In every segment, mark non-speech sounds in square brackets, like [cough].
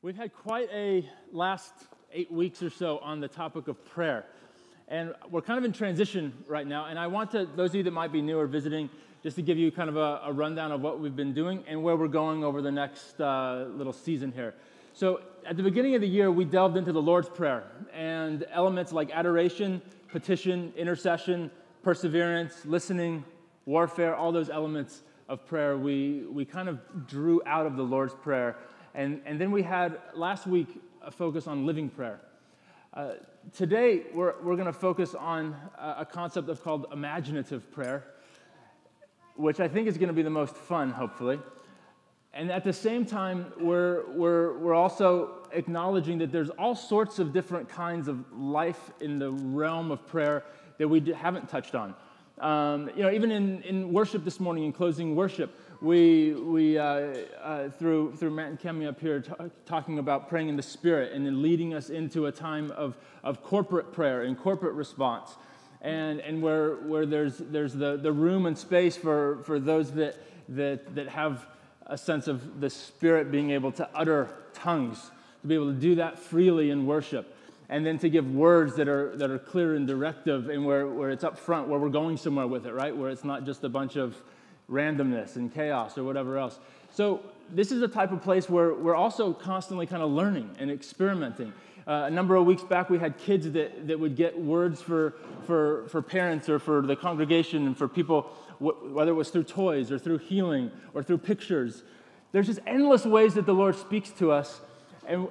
We've had quite a last eight weeks or so on the topic of prayer. And we're kind of in transition right now. And I want to, those of you that might be new or visiting, just to give you kind of a, a rundown of what we've been doing and where we're going over the next uh, little season here. So, at the beginning of the year, we delved into the Lord's Prayer and elements like adoration, petition, intercession, perseverance, listening, warfare, all those elements of prayer we, we kind of drew out of the Lord's Prayer and, and then we had last week a focus on living prayer. Uh, today, we're, we're going to focus on a, a concept of called imaginative prayer, which I think is going to be the most fun, hopefully. And at the same time, we're, we're, we're also acknowledging that there's all sorts of different kinds of life in the realm of prayer that we haven't touched on. Um, you know, even in, in worship this morning, in closing worship, we, we uh, uh, through, through Matt and Kemi up here, t- talking about praying in the Spirit and then leading us into a time of, of corporate prayer and corporate response. And, and where, where there's, there's the, the room and space for, for those that, that, that have a sense of the Spirit being able to utter tongues, to be able to do that freely in worship and then to give words that are, that are clear and directive and where, where it's up front, where we're going somewhere with it, right? Where it's not just a bunch of randomness and chaos or whatever else. So, this is a type of place where we're also constantly kind of learning and experimenting. Uh, a number of weeks back, we had kids that, that would get words for, for, for parents or for the congregation and for people, wh- whether it was through toys or through healing or through pictures. There's just endless ways that the Lord speaks to us. And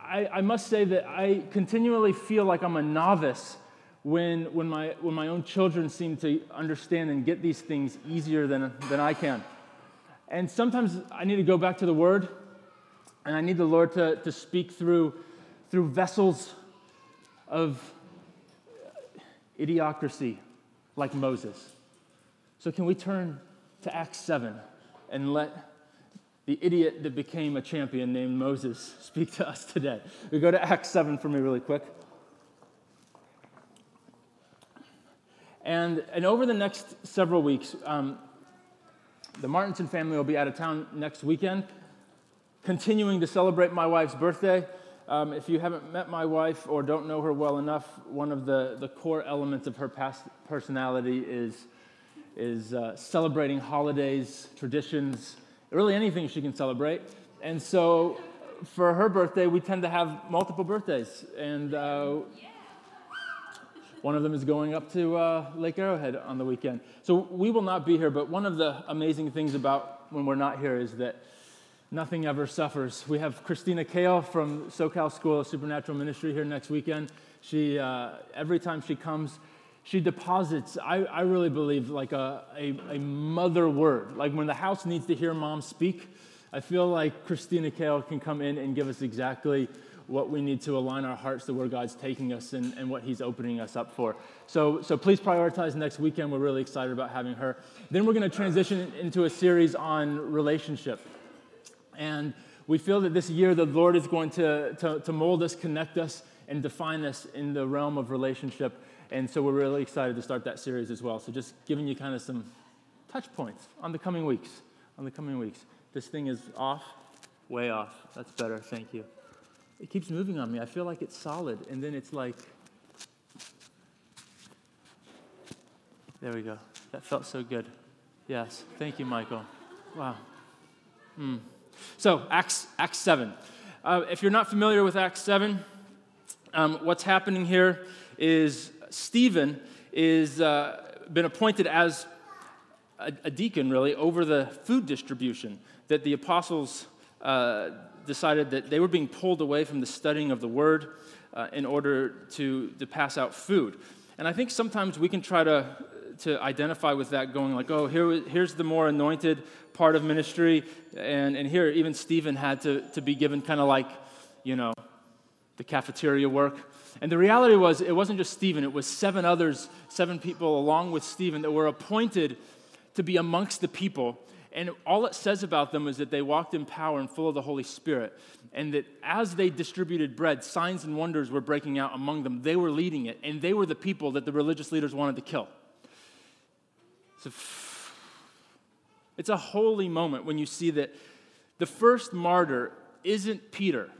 I, I must say that I continually feel like I'm a novice when, when, my, when my own children seem to understand and get these things easier than, than I can. And sometimes I need to go back to the Word, and I need the Lord to, to speak through, through vessels of idiocracy like Moses. So, can we turn to Acts 7 and let the idiot that became a champion named Moses speak to us today? We go to Acts 7 for me, really quick. And, and over the next several weeks, um, the Martinson family will be out of town next weekend, continuing to celebrate my wife's birthday. Um, if you haven't met my wife or don't know her well enough, one of the, the core elements of her past personality is, is uh, celebrating holidays, traditions, really anything she can celebrate. And so for her birthday, we tend to have multiple birthdays. And uh, one of them is going up to uh, Lake Arrowhead on the weekend. So we will not be here, but one of the amazing things about when we're not here is that nothing ever suffers. We have Christina Kale from SoCal School of Supernatural Ministry here next weekend. She, uh, every time she comes, she deposits, I, I really believe, like a, a, a mother word. Like when the house needs to hear mom speak, I feel like Christina Kale can come in and give us exactly what we need to align our hearts to where God's taking us and, and what He's opening us up for. So, so please prioritize next weekend. We're really excited about having her. Then we're going to transition into a series on relationship. And we feel that this year the Lord is going to, to, to mold us, connect us, and define us in the realm of relationship. And so we're really excited to start that series as well. So just giving you kind of some touch points on the coming weeks. On the coming weeks. This thing is off, way off. That's better. Thank you it keeps moving on me. I feel like it's solid, and then it's like, there we go. That felt so good. Yes. Thank you, Michael. Wow. Mm. So, Acts, Acts 7. Uh, if you're not familiar with Acts 7, um, what's happening here is Stephen is uh, been appointed as a, a, deacon, really, over the food distribution that the apostles uh, decided that they were being pulled away from the studying of the word uh, in order to, to pass out food. And I think sometimes we can try to, to identify with that, going like, oh, here, here's the more anointed part of ministry. And, and here, even Stephen had to, to be given kind of like, you know, the cafeteria work. And the reality was, it wasn't just Stephen, it was seven others, seven people along with Stephen that were appointed to be amongst the people and all it says about them is that they walked in power and full of the Holy Spirit. And that as they distributed bread, signs and wonders were breaking out among them. They were leading it, and they were the people that the religious leaders wanted to kill. It's [sighs] a, it's a holy moment when you see that the first martyr isn't Peter.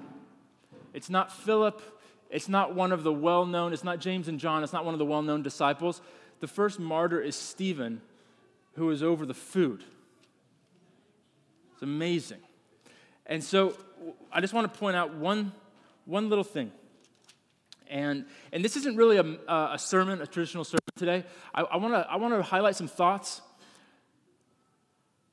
It's not Philip. It's not one of the well known, it's not James and John. It's not one of the well known disciples. The first martyr is Stephen, who is over the food. It's amazing. And so I just want to point out one, one little thing. And, and this isn't really a, a sermon, a traditional sermon today. I, I want to I wanna highlight some thoughts.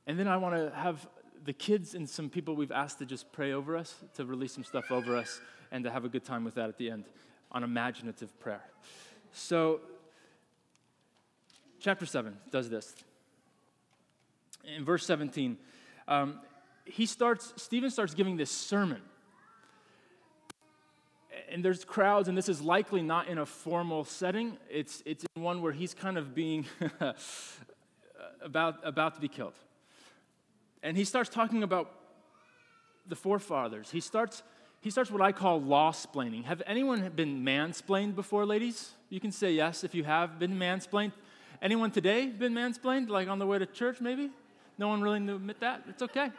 And then I want to have the kids and some people we've asked to just pray over us, to release some stuff over us, and to have a good time with that at the end on imaginative prayer. So, chapter 7 does this. In verse 17, um, he starts, Stephen starts giving this sermon. And there's crowds, and this is likely not in a formal setting. It's, it's in one where he's kind of being [laughs] about, about to be killed. And he starts talking about the forefathers. He starts, he starts what I call law splaining. Have anyone been mansplained before, ladies? You can say yes if you have been mansplained. Anyone today been mansplained, like on the way to church, maybe? No one really to admit that? It's okay.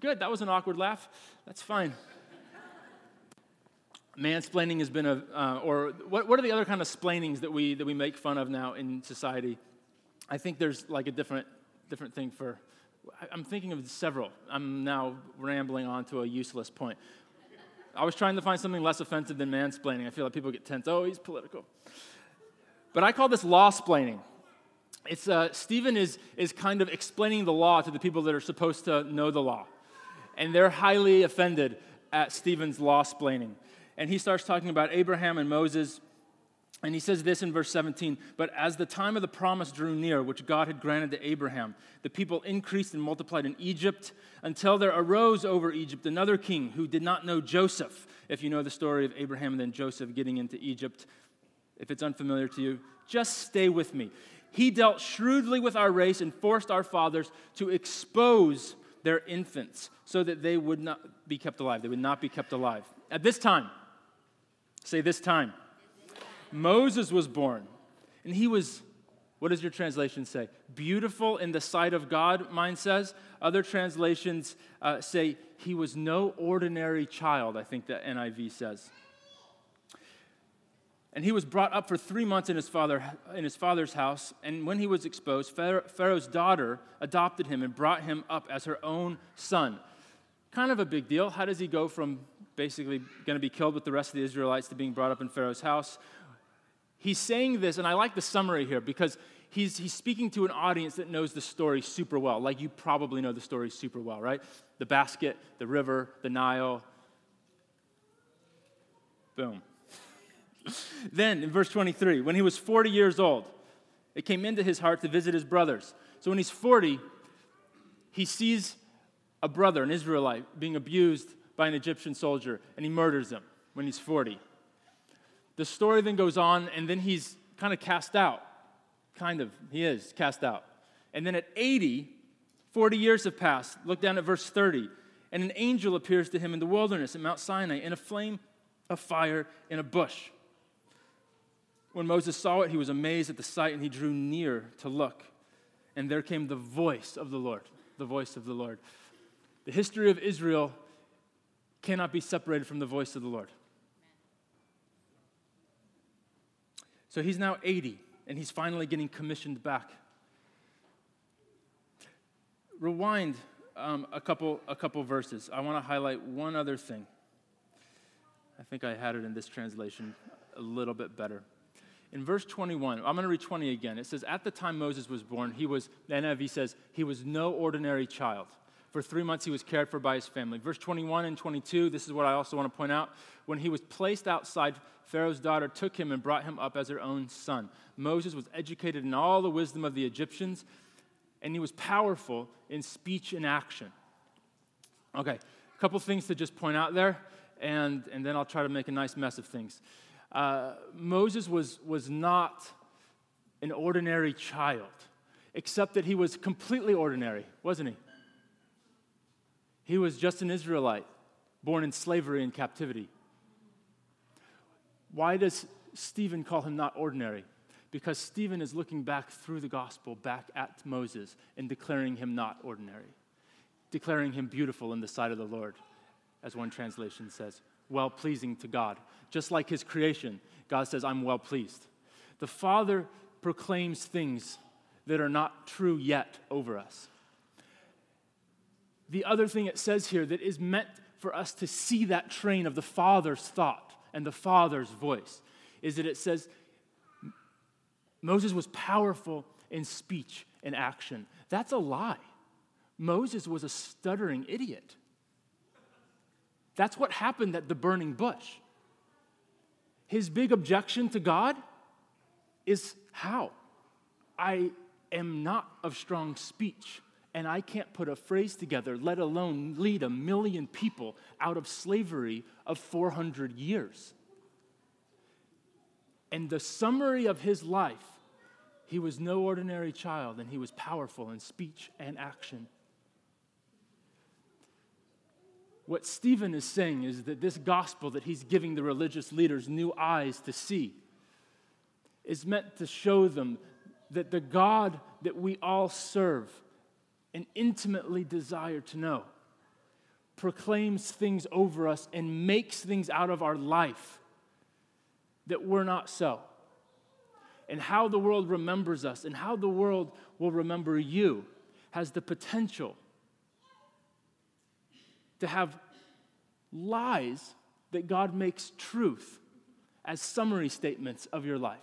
Good, that was an awkward laugh. That's fine. Mansplaining has been a, uh, or what, what are the other kind of splainings that we, that we make fun of now in society? I think there's like a different, different thing for, I'm thinking of several. I'm now rambling on to a useless point. I was trying to find something less offensive than mansplaining. I feel like people get tense. Oh, he's political. But I call this law splaining it's uh, Stephen is, is kind of explaining the law to the people that are supposed to know the law. And they're highly offended at Stephen's law splaining. And he starts talking about Abraham and Moses. And he says this in verse 17 But as the time of the promise drew near, which God had granted to Abraham, the people increased and multiplied in Egypt until there arose over Egypt another king who did not know Joseph. If you know the story of Abraham and then Joseph getting into Egypt, if it's unfamiliar to you, just stay with me. He dealt shrewdly with our race and forced our fathers to expose their infants so that they would not be kept alive. They would not be kept alive. At this time, say this time, Moses was born, and he was, what does your translation say? Beautiful in the sight of God, mine says. Other translations uh, say he was no ordinary child, I think the NIV says. And he was brought up for three months in his, father, in his father's house. And when he was exposed, Pharaoh's daughter adopted him and brought him up as her own son. Kind of a big deal. How does he go from basically going to be killed with the rest of the Israelites to being brought up in Pharaoh's house? He's saying this, and I like the summary here because he's, he's speaking to an audience that knows the story super well. Like you probably know the story super well, right? The basket, the river, the Nile. Boom [laughs] then in verse 23, when he was 40 years old, it came into his heart to visit his brothers. So when he's 40, he sees a brother, an Israelite, being abused by an Egyptian soldier, and he murders him when he's 40. The story then goes on, and then he's kind of cast out. Kind of, he is cast out. And then at 80, 40 years have passed. Look down at verse 30. And an angel appears to him in the wilderness at Mount Sinai in a flame of fire in a bush. When Moses saw it, he was amazed at the sight and he drew near to look. And there came the voice of the Lord, the voice of the Lord. The history of Israel cannot be separated from the voice of the Lord. So he's now 80 and he's finally getting commissioned back. Rewind um, a, couple, a couple verses. I want to highlight one other thing. I think I had it in this translation a little bit better. In verse 21, I'm going to read 20 again. It says, At the time Moses was born, he was, the NIV says, he was no ordinary child. For three months he was cared for by his family. Verse 21 and 22, this is what I also want to point out. When he was placed outside, Pharaoh's daughter took him and brought him up as her own son. Moses was educated in all the wisdom of the Egyptians, and he was powerful in speech and action. Okay, a couple things to just point out there, and, and then I'll try to make a nice mess of things uh, Moses was, was not an ordinary child, except that he was completely ordinary, wasn't he? He was just an Israelite, born in slavery and captivity. Why does Stephen call him not ordinary? Because Stephen is looking back through the gospel, back at Moses, and declaring him not ordinary, declaring him beautiful in the sight of the Lord, as one translation says, well pleasing to God. Just like his creation, God says, I'm well pleased. The Father proclaims things that are not true yet over us. The other thing it says here that is meant for us to see that train of the Father's thought and the Father's voice is that it says Moses was powerful in speech and action. That's a lie. Moses was a stuttering idiot. That's what happened at the burning bush. His big objection to God is how? I am not of strong speech, and I can't put a phrase together, let alone lead a million people out of slavery of 400 years. And the summary of his life, he was no ordinary child, and he was powerful in speech and action. What Stephen is saying is that this gospel that he's giving the religious leaders new eyes to see is meant to show them that the God that we all serve and intimately desire to know proclaims things over us and makes things out of our life that we're not so. And how the world remembers us and how the world will remember you has the potential to have lies that God makes truth as summary statements of your life.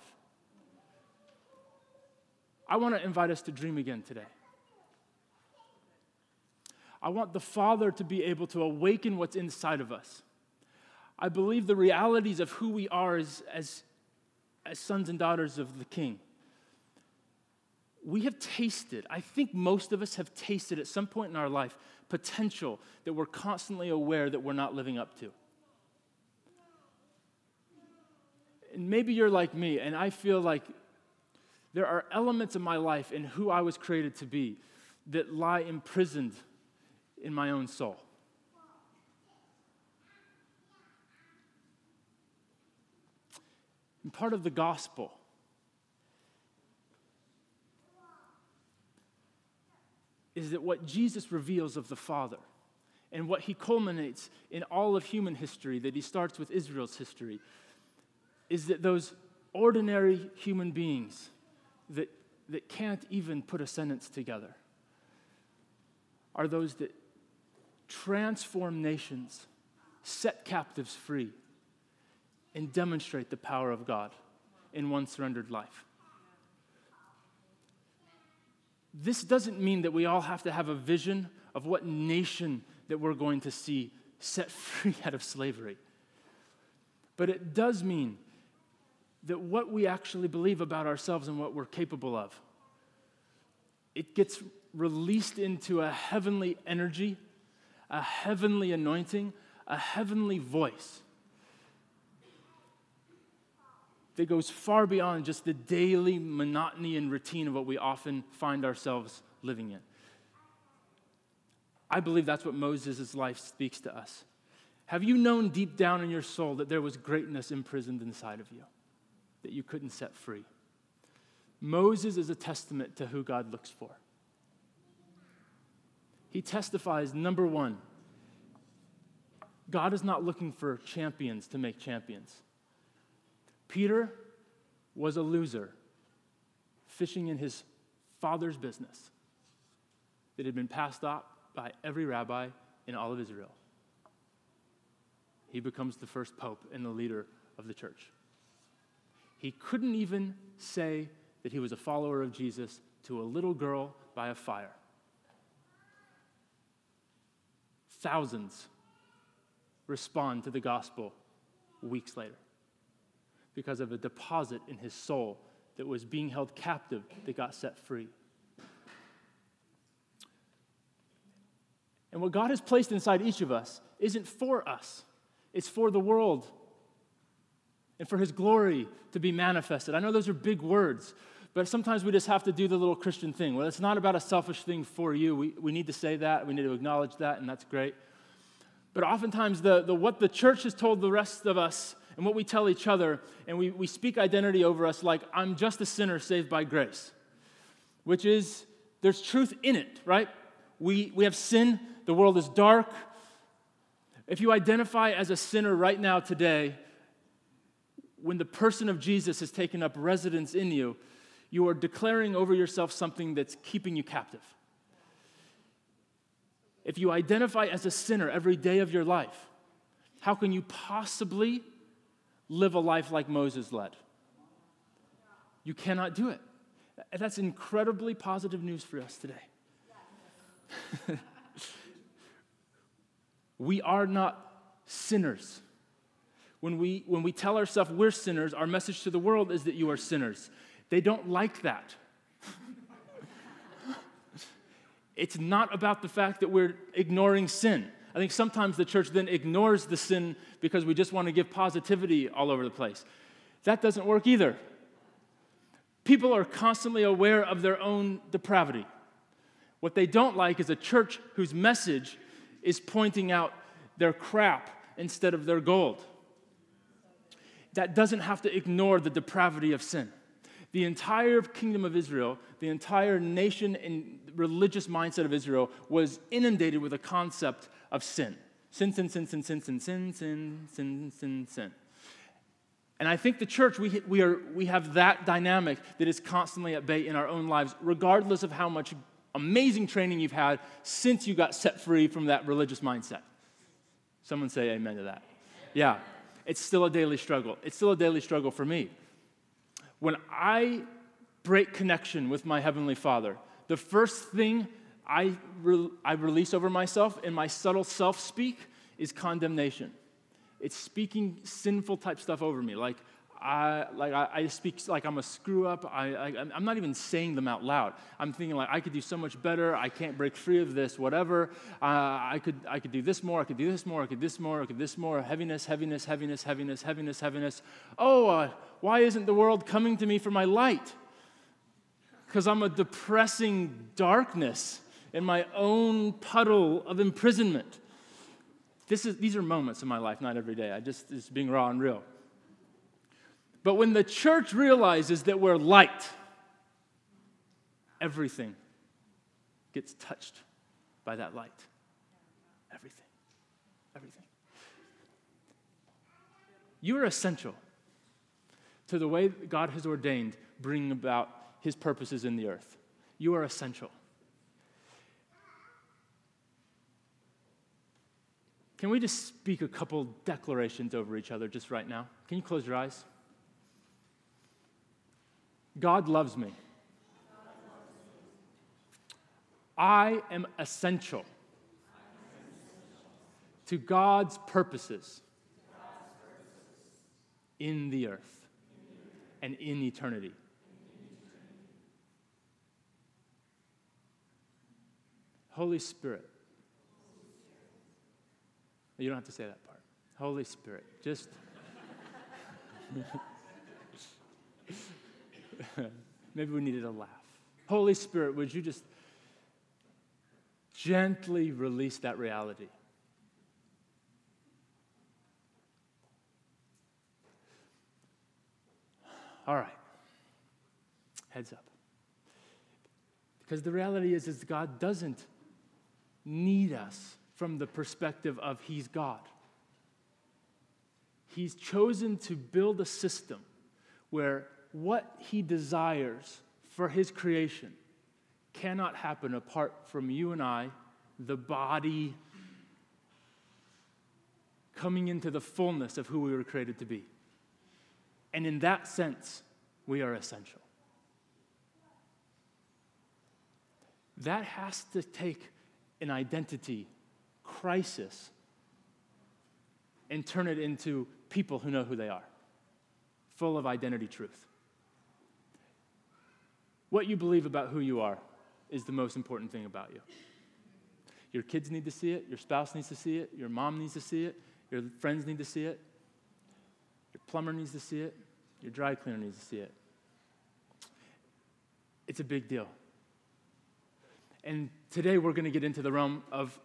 I want to invite us to dream again today. I want the Father to be able to awaken what's inside of us. I believe the realities of who we are as, as, as sons and daughters of the King. We have tasted, I think most of us have tasted at some point in our life, potential that we're constantly aware that we're not living up to. And maybe you're like me, and I feel like there are elements of my life and who I was created to be that lie imprisoned in my own soul. And part of the gospel is that what Jesus reveals of the Father and what he culminates in all of human history, that he starts with Israel's history, is that those ordinary human beings that, that can't even put a sentence together are those that transform nations, set captives free, and demonstrate the power of God in one surrendered life. This doesn't mean that we all have to have a vision of what nation that we're going to see set [laughs] free out of slavery. But it does mean that what we actually believe about ourselves and what we're capable of, it gets released into a heavenly energy, a heavenly anointing, a heavenly voice that goes far beyond just the daily monotony and routine of what we often find ourselves living in. I believe that's what Moses' life speaks to us. Have you known deep down in your soul that there was greatness imprisoned inside of you? that you couldn't set free. Moses is a testament to who God looks for. He testifies number one, God is not looking for champions to make champions. Peter was a loser, fishing in his father's business that had been passed up by every rabbi in all of Israel. He becomes the first pope and the leader of the church. He couldn't even say that he was a follower of Jesus to a little girl by a fire. Thousands respond to the gospel weeks later because of a deposit in his soul that was being held captive that got set free. And what God has placed inside each of us isn't for us, it's for the world and for his glory to be manifested. I know those are big words, but sometimes we just have to do the little Christian thing. Well, it's not about a selfish thing for you. We, we need to say that, we need to acknowledge that, and that's great. But oftentimes, the, the, what the church has told the rest of us and what we tell each other, and we, we speak identity over us like, I'm just a sinner saved by grace, which is, there's truth in it, right? We, we have sin, the world is dark, If you identify as a sinner right now, today, when the person of Jesus has taken up residence in you, you are declaring over yourself something that's keeping you captive. If you identify as a sinner every day of your life, how can you possibly live a life like Moses led? You cannot do it. That's incredibly positive news for us today. [laughs] we are not sinners. When we, when we tell ourselves we're sinners, our message to the world is that you are sinners. They don't like that. [laughs] it's not about the fact that we're ignoring sin. I think sometimes the church then ignores the sin because we just want to give positivity all over the place. That doesn't work either. People are constantly aware of their own depravity. What they don't like is a church whose message is pointing out their crap instead of their gold. That doesn't have to ignore the depravity of sin. The entire kingdom of Israel, the entire nation and religious mindset of Israel was inundated with a concept of sin. Sin, sin, sin, sin, sin, sin, sin, sin, sin, sin, sin. And I think the church, we, we, are, we have that dynamic that is constantly at bay in our own lives, regardless of how much amazing training you've had since you got set free from that religious mindset. Someone say amen to that. Yeah, it's still a daily struggle. It's still a daily struggle for me. When I break connection with my Heavenly Father, the first thing I, re- I release over myself in my subtle self speak is condemnation it's speaking sinful type stuff over me. Like, I, like I, I, speak like I'm a screw up. I, I, I'm not even saying them out loud. I'm thinking like I could do so much better. I can't break free of this. Whatever. Uh, I could I could do this more. I could do this more. I could this more. I could this more. Heaviness, heaviness, heaviness, heaviness, heaviness, heaviness. Oh, uh, why isn't the world coming to me for my light? Because I'm a depressing darkness in my own puddle of imprisonment. This is, these are moments in my life, not every day. I just, just being raw and real. But when the church realizes that we're light, everything gets touched by that light. Everything. Everything. You are essential to the way God has ordained bringing about his purposes in the earth. You are essential. Can we just speak a couple declarations over each other just right now? Can you close your eyes? God loves me. I am essential to God's purposes in the earth and in eternity. Holy Spirit, you don't have to say that part. Holy Spirit, just. [laughs] Maybe we needed a laugh. Holy Spirit, would you just gently release that reality? All right. Heads up. Because the reality is, is God doesn't need us from the perspective of He's God. He's chosen to build a system where what He desires for His creation cannot happen apart from you and I, the body, coming into the fullness of who we were created to be. And in that sense, we are essential. That has to take an identity crisis and turn it into people who know who they are, full of identity truth. What you believe about who you are is the most important thing about you. Your kids need to see it, your spouse needs to see it, your mom needs to see it, your friends need to see it, your plumber needs to see it, your dry cleaner needs to see it. It's a big deal. And today we're going to get into the realm of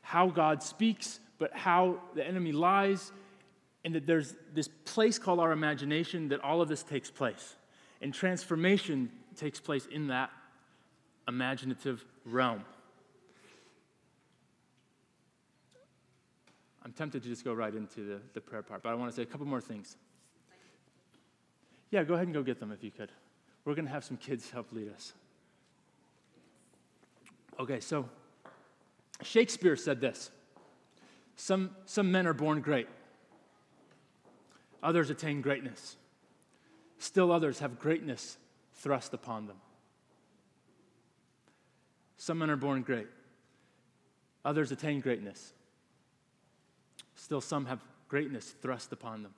how God speaks, but how the enemy lies, and that there's this place called our imagination that all of this takes place. And transformation takes place in that imaginative realm. I'm tempted to just go right into the, the prayer part, but I want to say a couple more things. Yeah, go ahead and go get them if you could. We're going to have some kids help lead us. Okay, so Shakespeare said this some, some men are born great, others attain greatness. Still others have greatness thrust upon them. Some men are born great, others attain greatness. Still, some have greatness thrust upon them.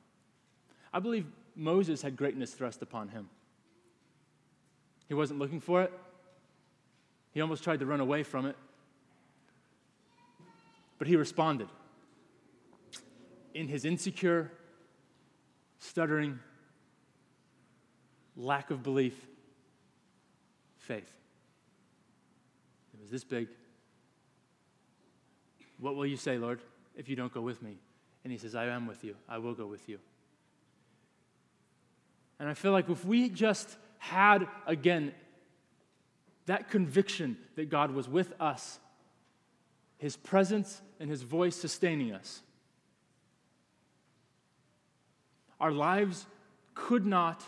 I believe Moses had greatness thrust upon him. He wasn't looking for it, he almost tried to run away from it, but he responded. In his insecure, stuttering, lack of belief, faith. It was this big. What will you say, Lord, if you don't go with me? And he says, I am with you. I will go with you. And I feel like if we just had, again, that conviction that God was with us, His presence and His voice sustaining us, our lives could not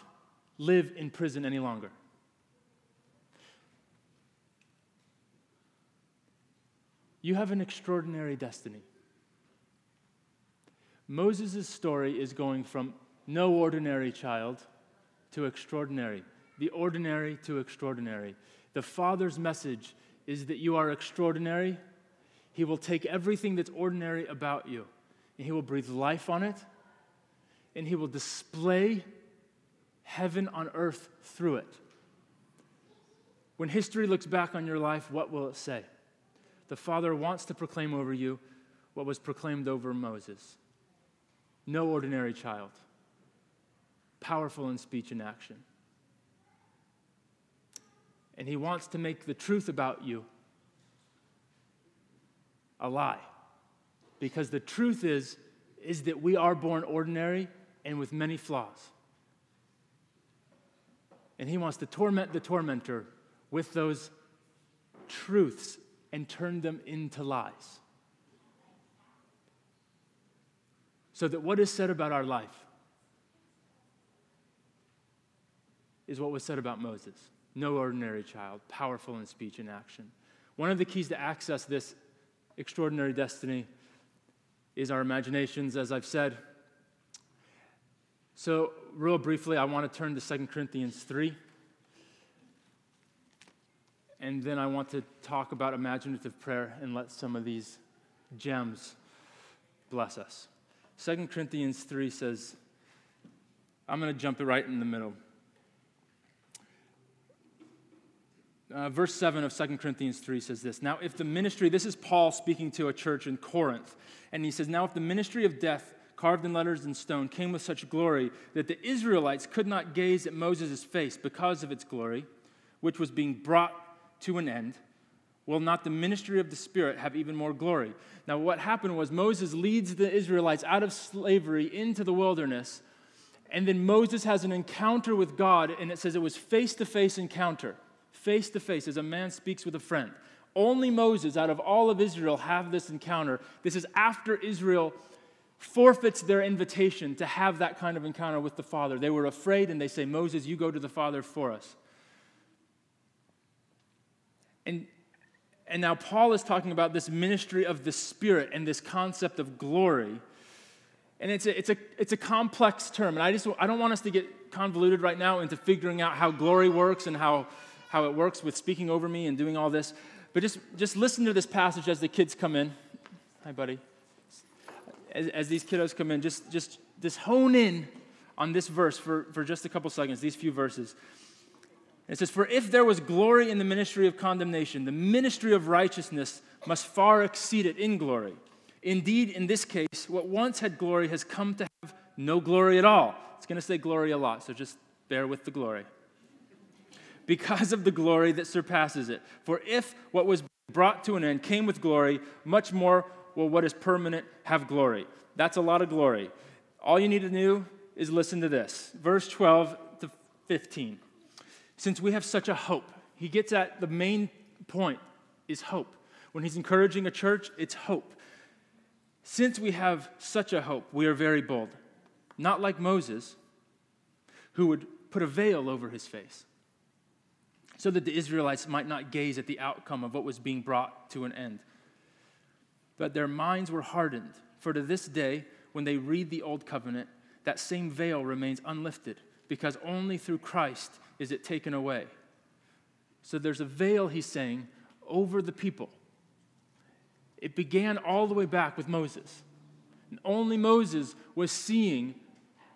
live in prison any longer. You have an extraordinary destiny. Moses' story is going from no ordinary child to extraordinary, the ordinary to extraordinary. The Father's message is that you are extraordinary. He will take everything that's ordinary about you and He will breathe life on it and He will display heaven on earth through it. When history looks back on your life, what will it say? The Father wants to proclaim over you what was proclaimed over Moses no ordinary child powerful in speech and action. And he wants to make the truth about you a lie. Because the truth is, is that we are born ordinary and with many flaws. And he wants to torment the tormentor with those truths and turn them into lies. So that what is said about our life is what was said about Moses no ordinary child, powerful in speech and action. One of the keys to access this extraordinary destiny is our imaginations, as I've said. So, real briefly, I want to turn to 2 Corinthians 3. And then I want to talk about imaginative prayer and let some of these gems bless us. 2 Corinthians 3 says, I'm going to jump it right in the middle. Uh, verse 7 of 2 Corinthians 3 says this Now, if the ministry, this is Paul speaking to a church in Corinth, and he says, Now, if the ministry of death, carved in letters in stone, came with such glory that the Israelites could not gaze at Moses' face because of its glory, which was being brought to an end, will not the ministry of the Spirit have even more glory? Now, what happened was Moses leads the Israelites out of slavery into the wilderness, and then Moses has an encounter with God, and it says it was face to face encounter face to face as a man speaks with a friend. Only Moses, out of all of Israel, have this encounter. This is after Israel forfeits their invitation to have that kind of encounter with the Father. They were afraid and they say, Moses, you go to the Father for us. And, and now Paul is talking about this ministry of the Spirit and this concept of glory. And it's a, it's, a, it's a complex term. And I just I don't want us to get convoluted right now into figuring out how glory works and how how it works with speaking over me and doing all this. But just, just listen to this passage as the kids come in. Hi, buddy. As, as these kiddos come in, just, just, just hone in on this verse for, for just a couple seconds, these few verses. It says, For if there was glory in the ministry of condemnation, the ministry of righteousness must far exceed it in glory. Indeed, in this case, what once had glory has come to have no glory at all. It's going to say glory a lot, so just bear with the glory because of the glory that surpasses it. For if what was brought to an end came with glory, much more will what is permanent have glory. That's a lot of glory. All you need to do is listen to this. Verse 12 to 15. Since we have such a hope, he gets at the main point is hope. When he's encouraging a church, it's hope. Since we have such a hope, we are very bold, not like Moses, who would put a veil over his face, so that the Israelites might not gaze at the outcome of what was being brought to an end. But their minds were hardened, for to this day, when they read the Old Covenant, that same veil remains unlifted, because only through Christ is it taken away. So there's a veil, he's saying, over the people. It began all the way back with Moses. And only Moses was seeing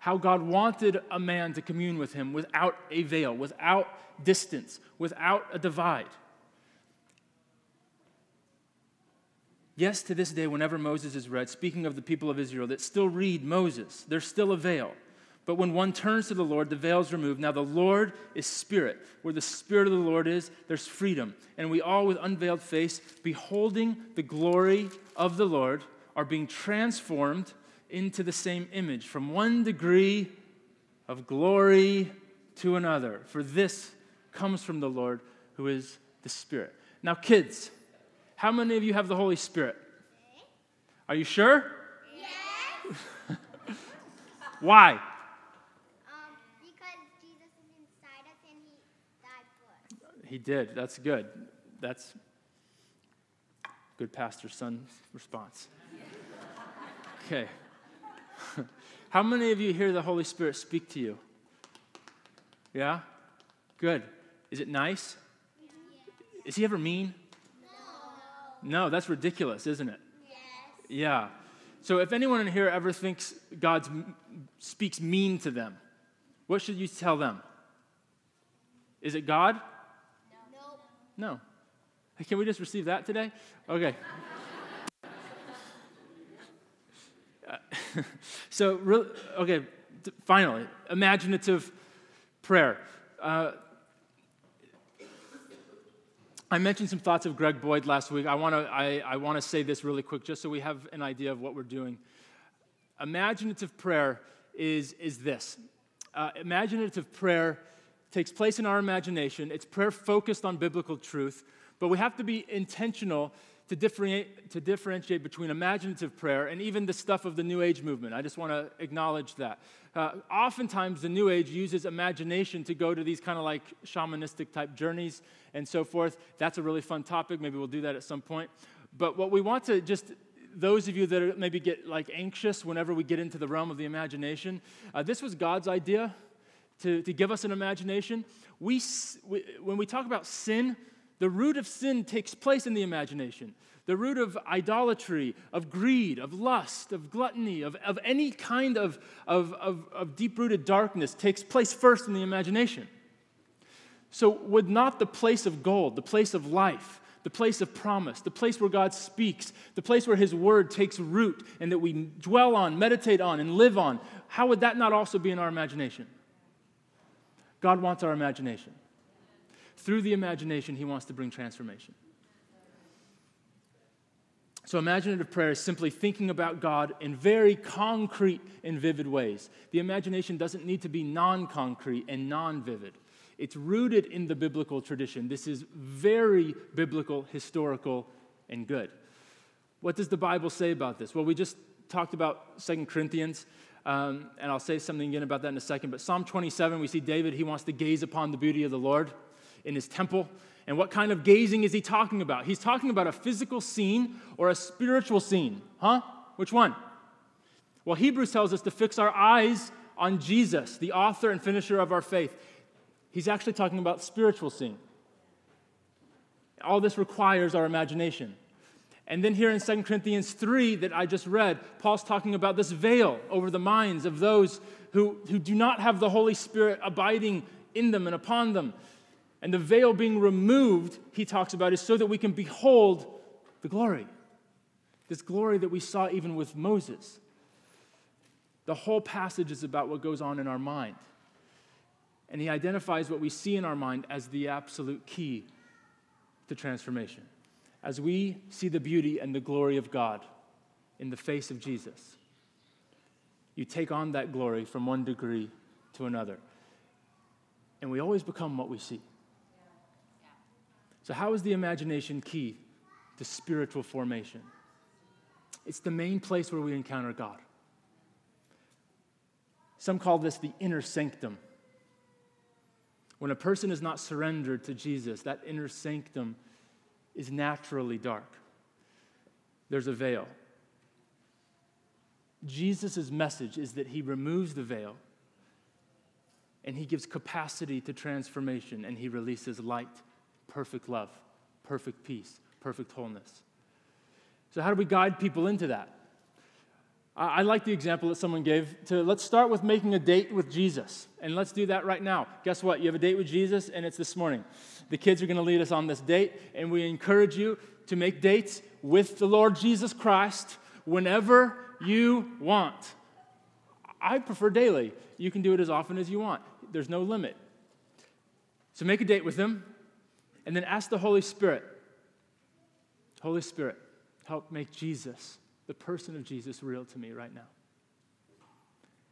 how God wanted a man to commune with him without a veil, without distance, without a divide. Yes, to this day, whenever Moses is read, speaking of the people of Israel that still read Moses, there's still a veil. But when one turns to the Lord, the veil is removed. Now, the Lord is spirit. Where the spirit of the Lord is, there's freedom. And we all, with unveiled face, beholding the glory of the Lord, are being transformed into the same image from one degree of glory to another. For this comes from the Lord, who is the Spirit. Now, kids, how many of you have the Holy Spirit? Are you sure? Yes. [laughs] Why? Um, because Jesus is inside us and he died for us. He did. That's good. That's good pastor son response. [laughs] Okay. How many of you hear the Holy Spirit speak to you? Yeah? Good. Is it nice? Is he ever mean? No. No, that's ridiculous, isn't it? Yes. Yeah. So if anyone in here ever thinks God speaks mean to them, what should you tell them? Is it God? No. Hey, can we just receive that today? Okay. [laughs] Uh, [laughs] so, really, okay, finally, imaginative prayer. Uh, I mentioned some thoughts of Greg Boyd last week. I want to I, I wanna say this really quick just so we have an idea of what we're doing. Imaginative prayer is, is this uh, imaginative prayer takes place in our imagination. It's prayer focused on biblical truth, but we have to be intentional to differentiate, to differentiate between imaginative prayer and even the stuff of the New Age movement. I just want to acknowledge that. Uh, oftentimes, the New Age uses imagination to go to these kind of like shamanistic type journeys and so forth. That's a really fun topic. Maybe we'll do that at some point. But what we want to just those of you that maybe get like anxious whenever we get into the realm of the imagination, uh, this was God's idea to, to give us an imagination. We, we, when we talk about sin, the root of sin takes place in the imagination. The root of idolatry, of greed, of lust, of gluttony, of, of any kind of, of, of, of deep rooted darkness takes place first in the imagination. So, would not the place of gold, the place of life, the place of promise, the place where God speaks, the place where His word takes root and that we dwell on, meditate on, and live on, how would that not also be in our imagination? God wants our imagination. Through the imagination, He wants to bring transformation. So, imaginative prayer is simply thinking about God in very concrete and vivid ways. The imagination doesn't need to be non concrete and non vivid. It's rooted in the biblical tradition. This is very biblical, historical, and good. What does the Bible say about this? Well, we just talked about Second Corinthians. Um, and I'll say something again about that in a second. But Psalm 27, we see David, he wants to gaze upon the beauty of the Lord in his temple. And what kind of gazing is he talking about? He's talking about a physical scene or a spiritual scene. Huh? Which one? Well, Hebrews tells us to fix our eyes on Jesus, the author and finisher of our faith. He's actually talking about spiritual scene. All this requires our imagination. And then here in 2 Corinthians 3 that I just read, Paul's talking about this veil over the minds of those who, who do not have the Holy Spirit abiding in them and upon them. And the veil being removed, he talks about, is so that we can behold the glory. This glory that we saw even with Moses. The whole passage is about what goes on in our mind. And he identifies what we see in our mind as the absolute key to transformation as we see the beauty and the glory of God in the face of Jesus, you take on that glory from one degree to another. And we always become what we see. So, how is the imagination key to spiritual formation? It's the main place where we encounter God. Some call this the inner sanctum. When a person is not surrendered to Jesus, that inner sanctum is naturally dark. There's a veil. Jesus' message is that he removes the veil and he gives capacity to transformation and he releases light, perfect love, perfect peace, perfect wholeness. So, how do we guide people into that? I like the example that someone gave to let's start with making a date with Jesus. And let's do that right now. Guess what? You have a date with Jesus, and it's this morning. The kids are going to lead us on this date, and we encourage you to make dates with the Lord Jesus Christ whenever you want. I prefer daily. You can do it as often as you want, there's no limit. So make a date with Him, and then ask the Holy Spirit Holy Spirit, help make Jesus the person of Jesus real to me right now.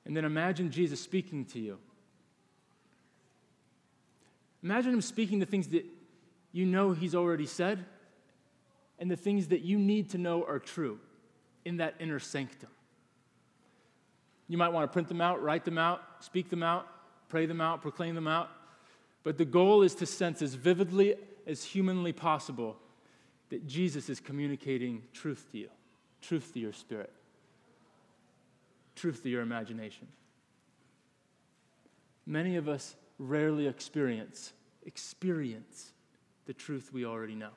And then imagine Jesus speaking to you. Imagine him speaking the things that you know he's already said and the things that you need to know are true in that inner sanctum. You might want to print them out, write them out, speak them out, pray them out, proclaim them out. But the goal is to sense as vividly as humanly possible that Jesus is communicating truth to you truth to your spirit, truth to your imagination. Many of us rarely experience experience the truth we already know.